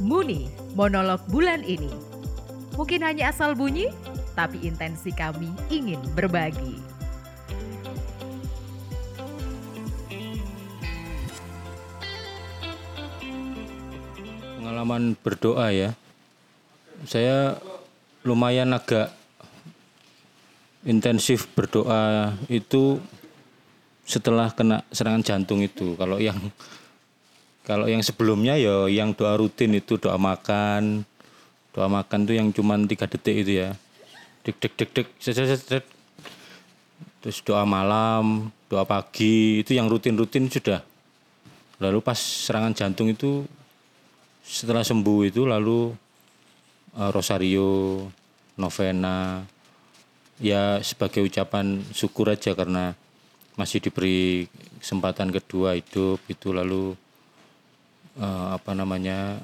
Muni, monolog bulan ini. Mungkin hanya asal bunyi, tapi intensi kami ingin berbagi. Pengalaman berdoa ya. Saya lumayan agak intensif berdoa itu setelah kena serangan jantung itu. Kalau yang kalau yang sebelumnya ya yang doa rutin itu doa makan. Doa makan tuh yang cuman tiga detik itu ya. Dek dek dek dek. Terus doa malam, doa pagi itu yang rutin-rutin sudah. Lalu pas serangan jantung itu setelah sembuh itu lalu uh, rosario, novena ya sebagai ucapan syukur aja karena masih diberi kesempatan kedua hidup itu lalu uh, apa namanya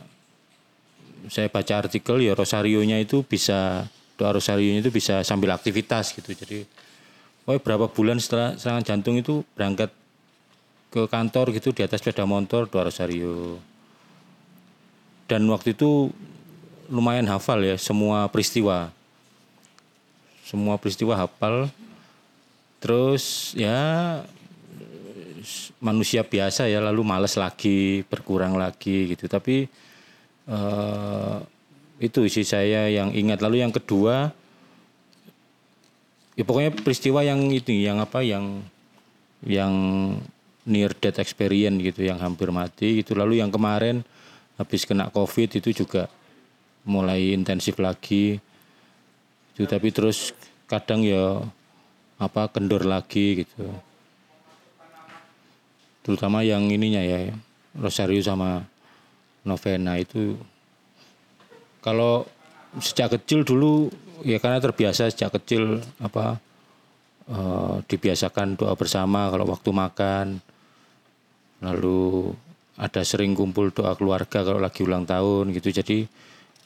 saya baca artikel ya rosarionya itu bisa doa rosarionya itu bisa sambil aktivitas gitu. Jadi oh berapa bulan setelah serangan jantung itu berangkat ke kantor gitu di atas sepeda motor doa rosario. Dan waktu itu lumayan hafal ya semua peristiwa. Semua peristiwa hafal. Terus ya manusia biasa ya lalu males lagi berkurang lagi gitu. Tapi uh, itu isi saya yang ingat. Lalu yang kedua ya pokoknya peristiwa yang itu yang apa yang yang near death experience gitu yang hampir mati gitu. Lalu yang kemarin habis kena covid itu juga mulai intensif lagi. Itu tapi terus kadang ya apa kendor lagi gitu terutama yang ininya ya rosario sama novena itu. Kalau sejak kecil dulu ya karena terbiasa sejak kecil apa uh, dibiasakan doa bersama kalau waktu makan. Lalu ada sering kumpul doa keluarga kalau lagi ulang tahun gitu. Jadi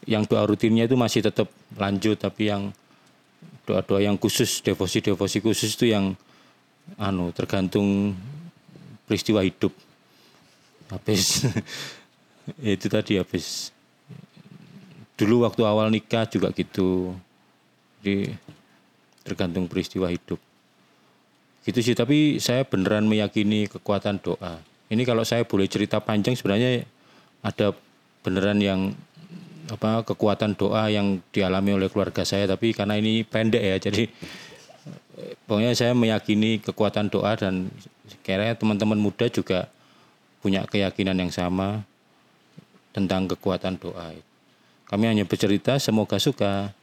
yang doa rutinnya itu masih tetap lanjut tapi yang doa-doa yang khusus devosi-devosi khusus itu yang anu tergantung peristiwa hidup. Habis. Itu tadi habis. Dulu waktu awal nikah juga gitu. Jadi tergantung peristiwa hidup. Gitu sih tapi saya beneran meyakini kekuatan doa. Ini kalau saya boleh cerita panjang sebenarnya ada beneran yang apa kekuatan doa yang dialami oleh keluarga saya tapi karena ini pendek ya jadi pokoknya saya meyakini kekuatan doa dan kayaknya teman-teman muda juga punya keyakinan yang sama tentang kekuatan doa. Kami hanya bercerita semoga suka.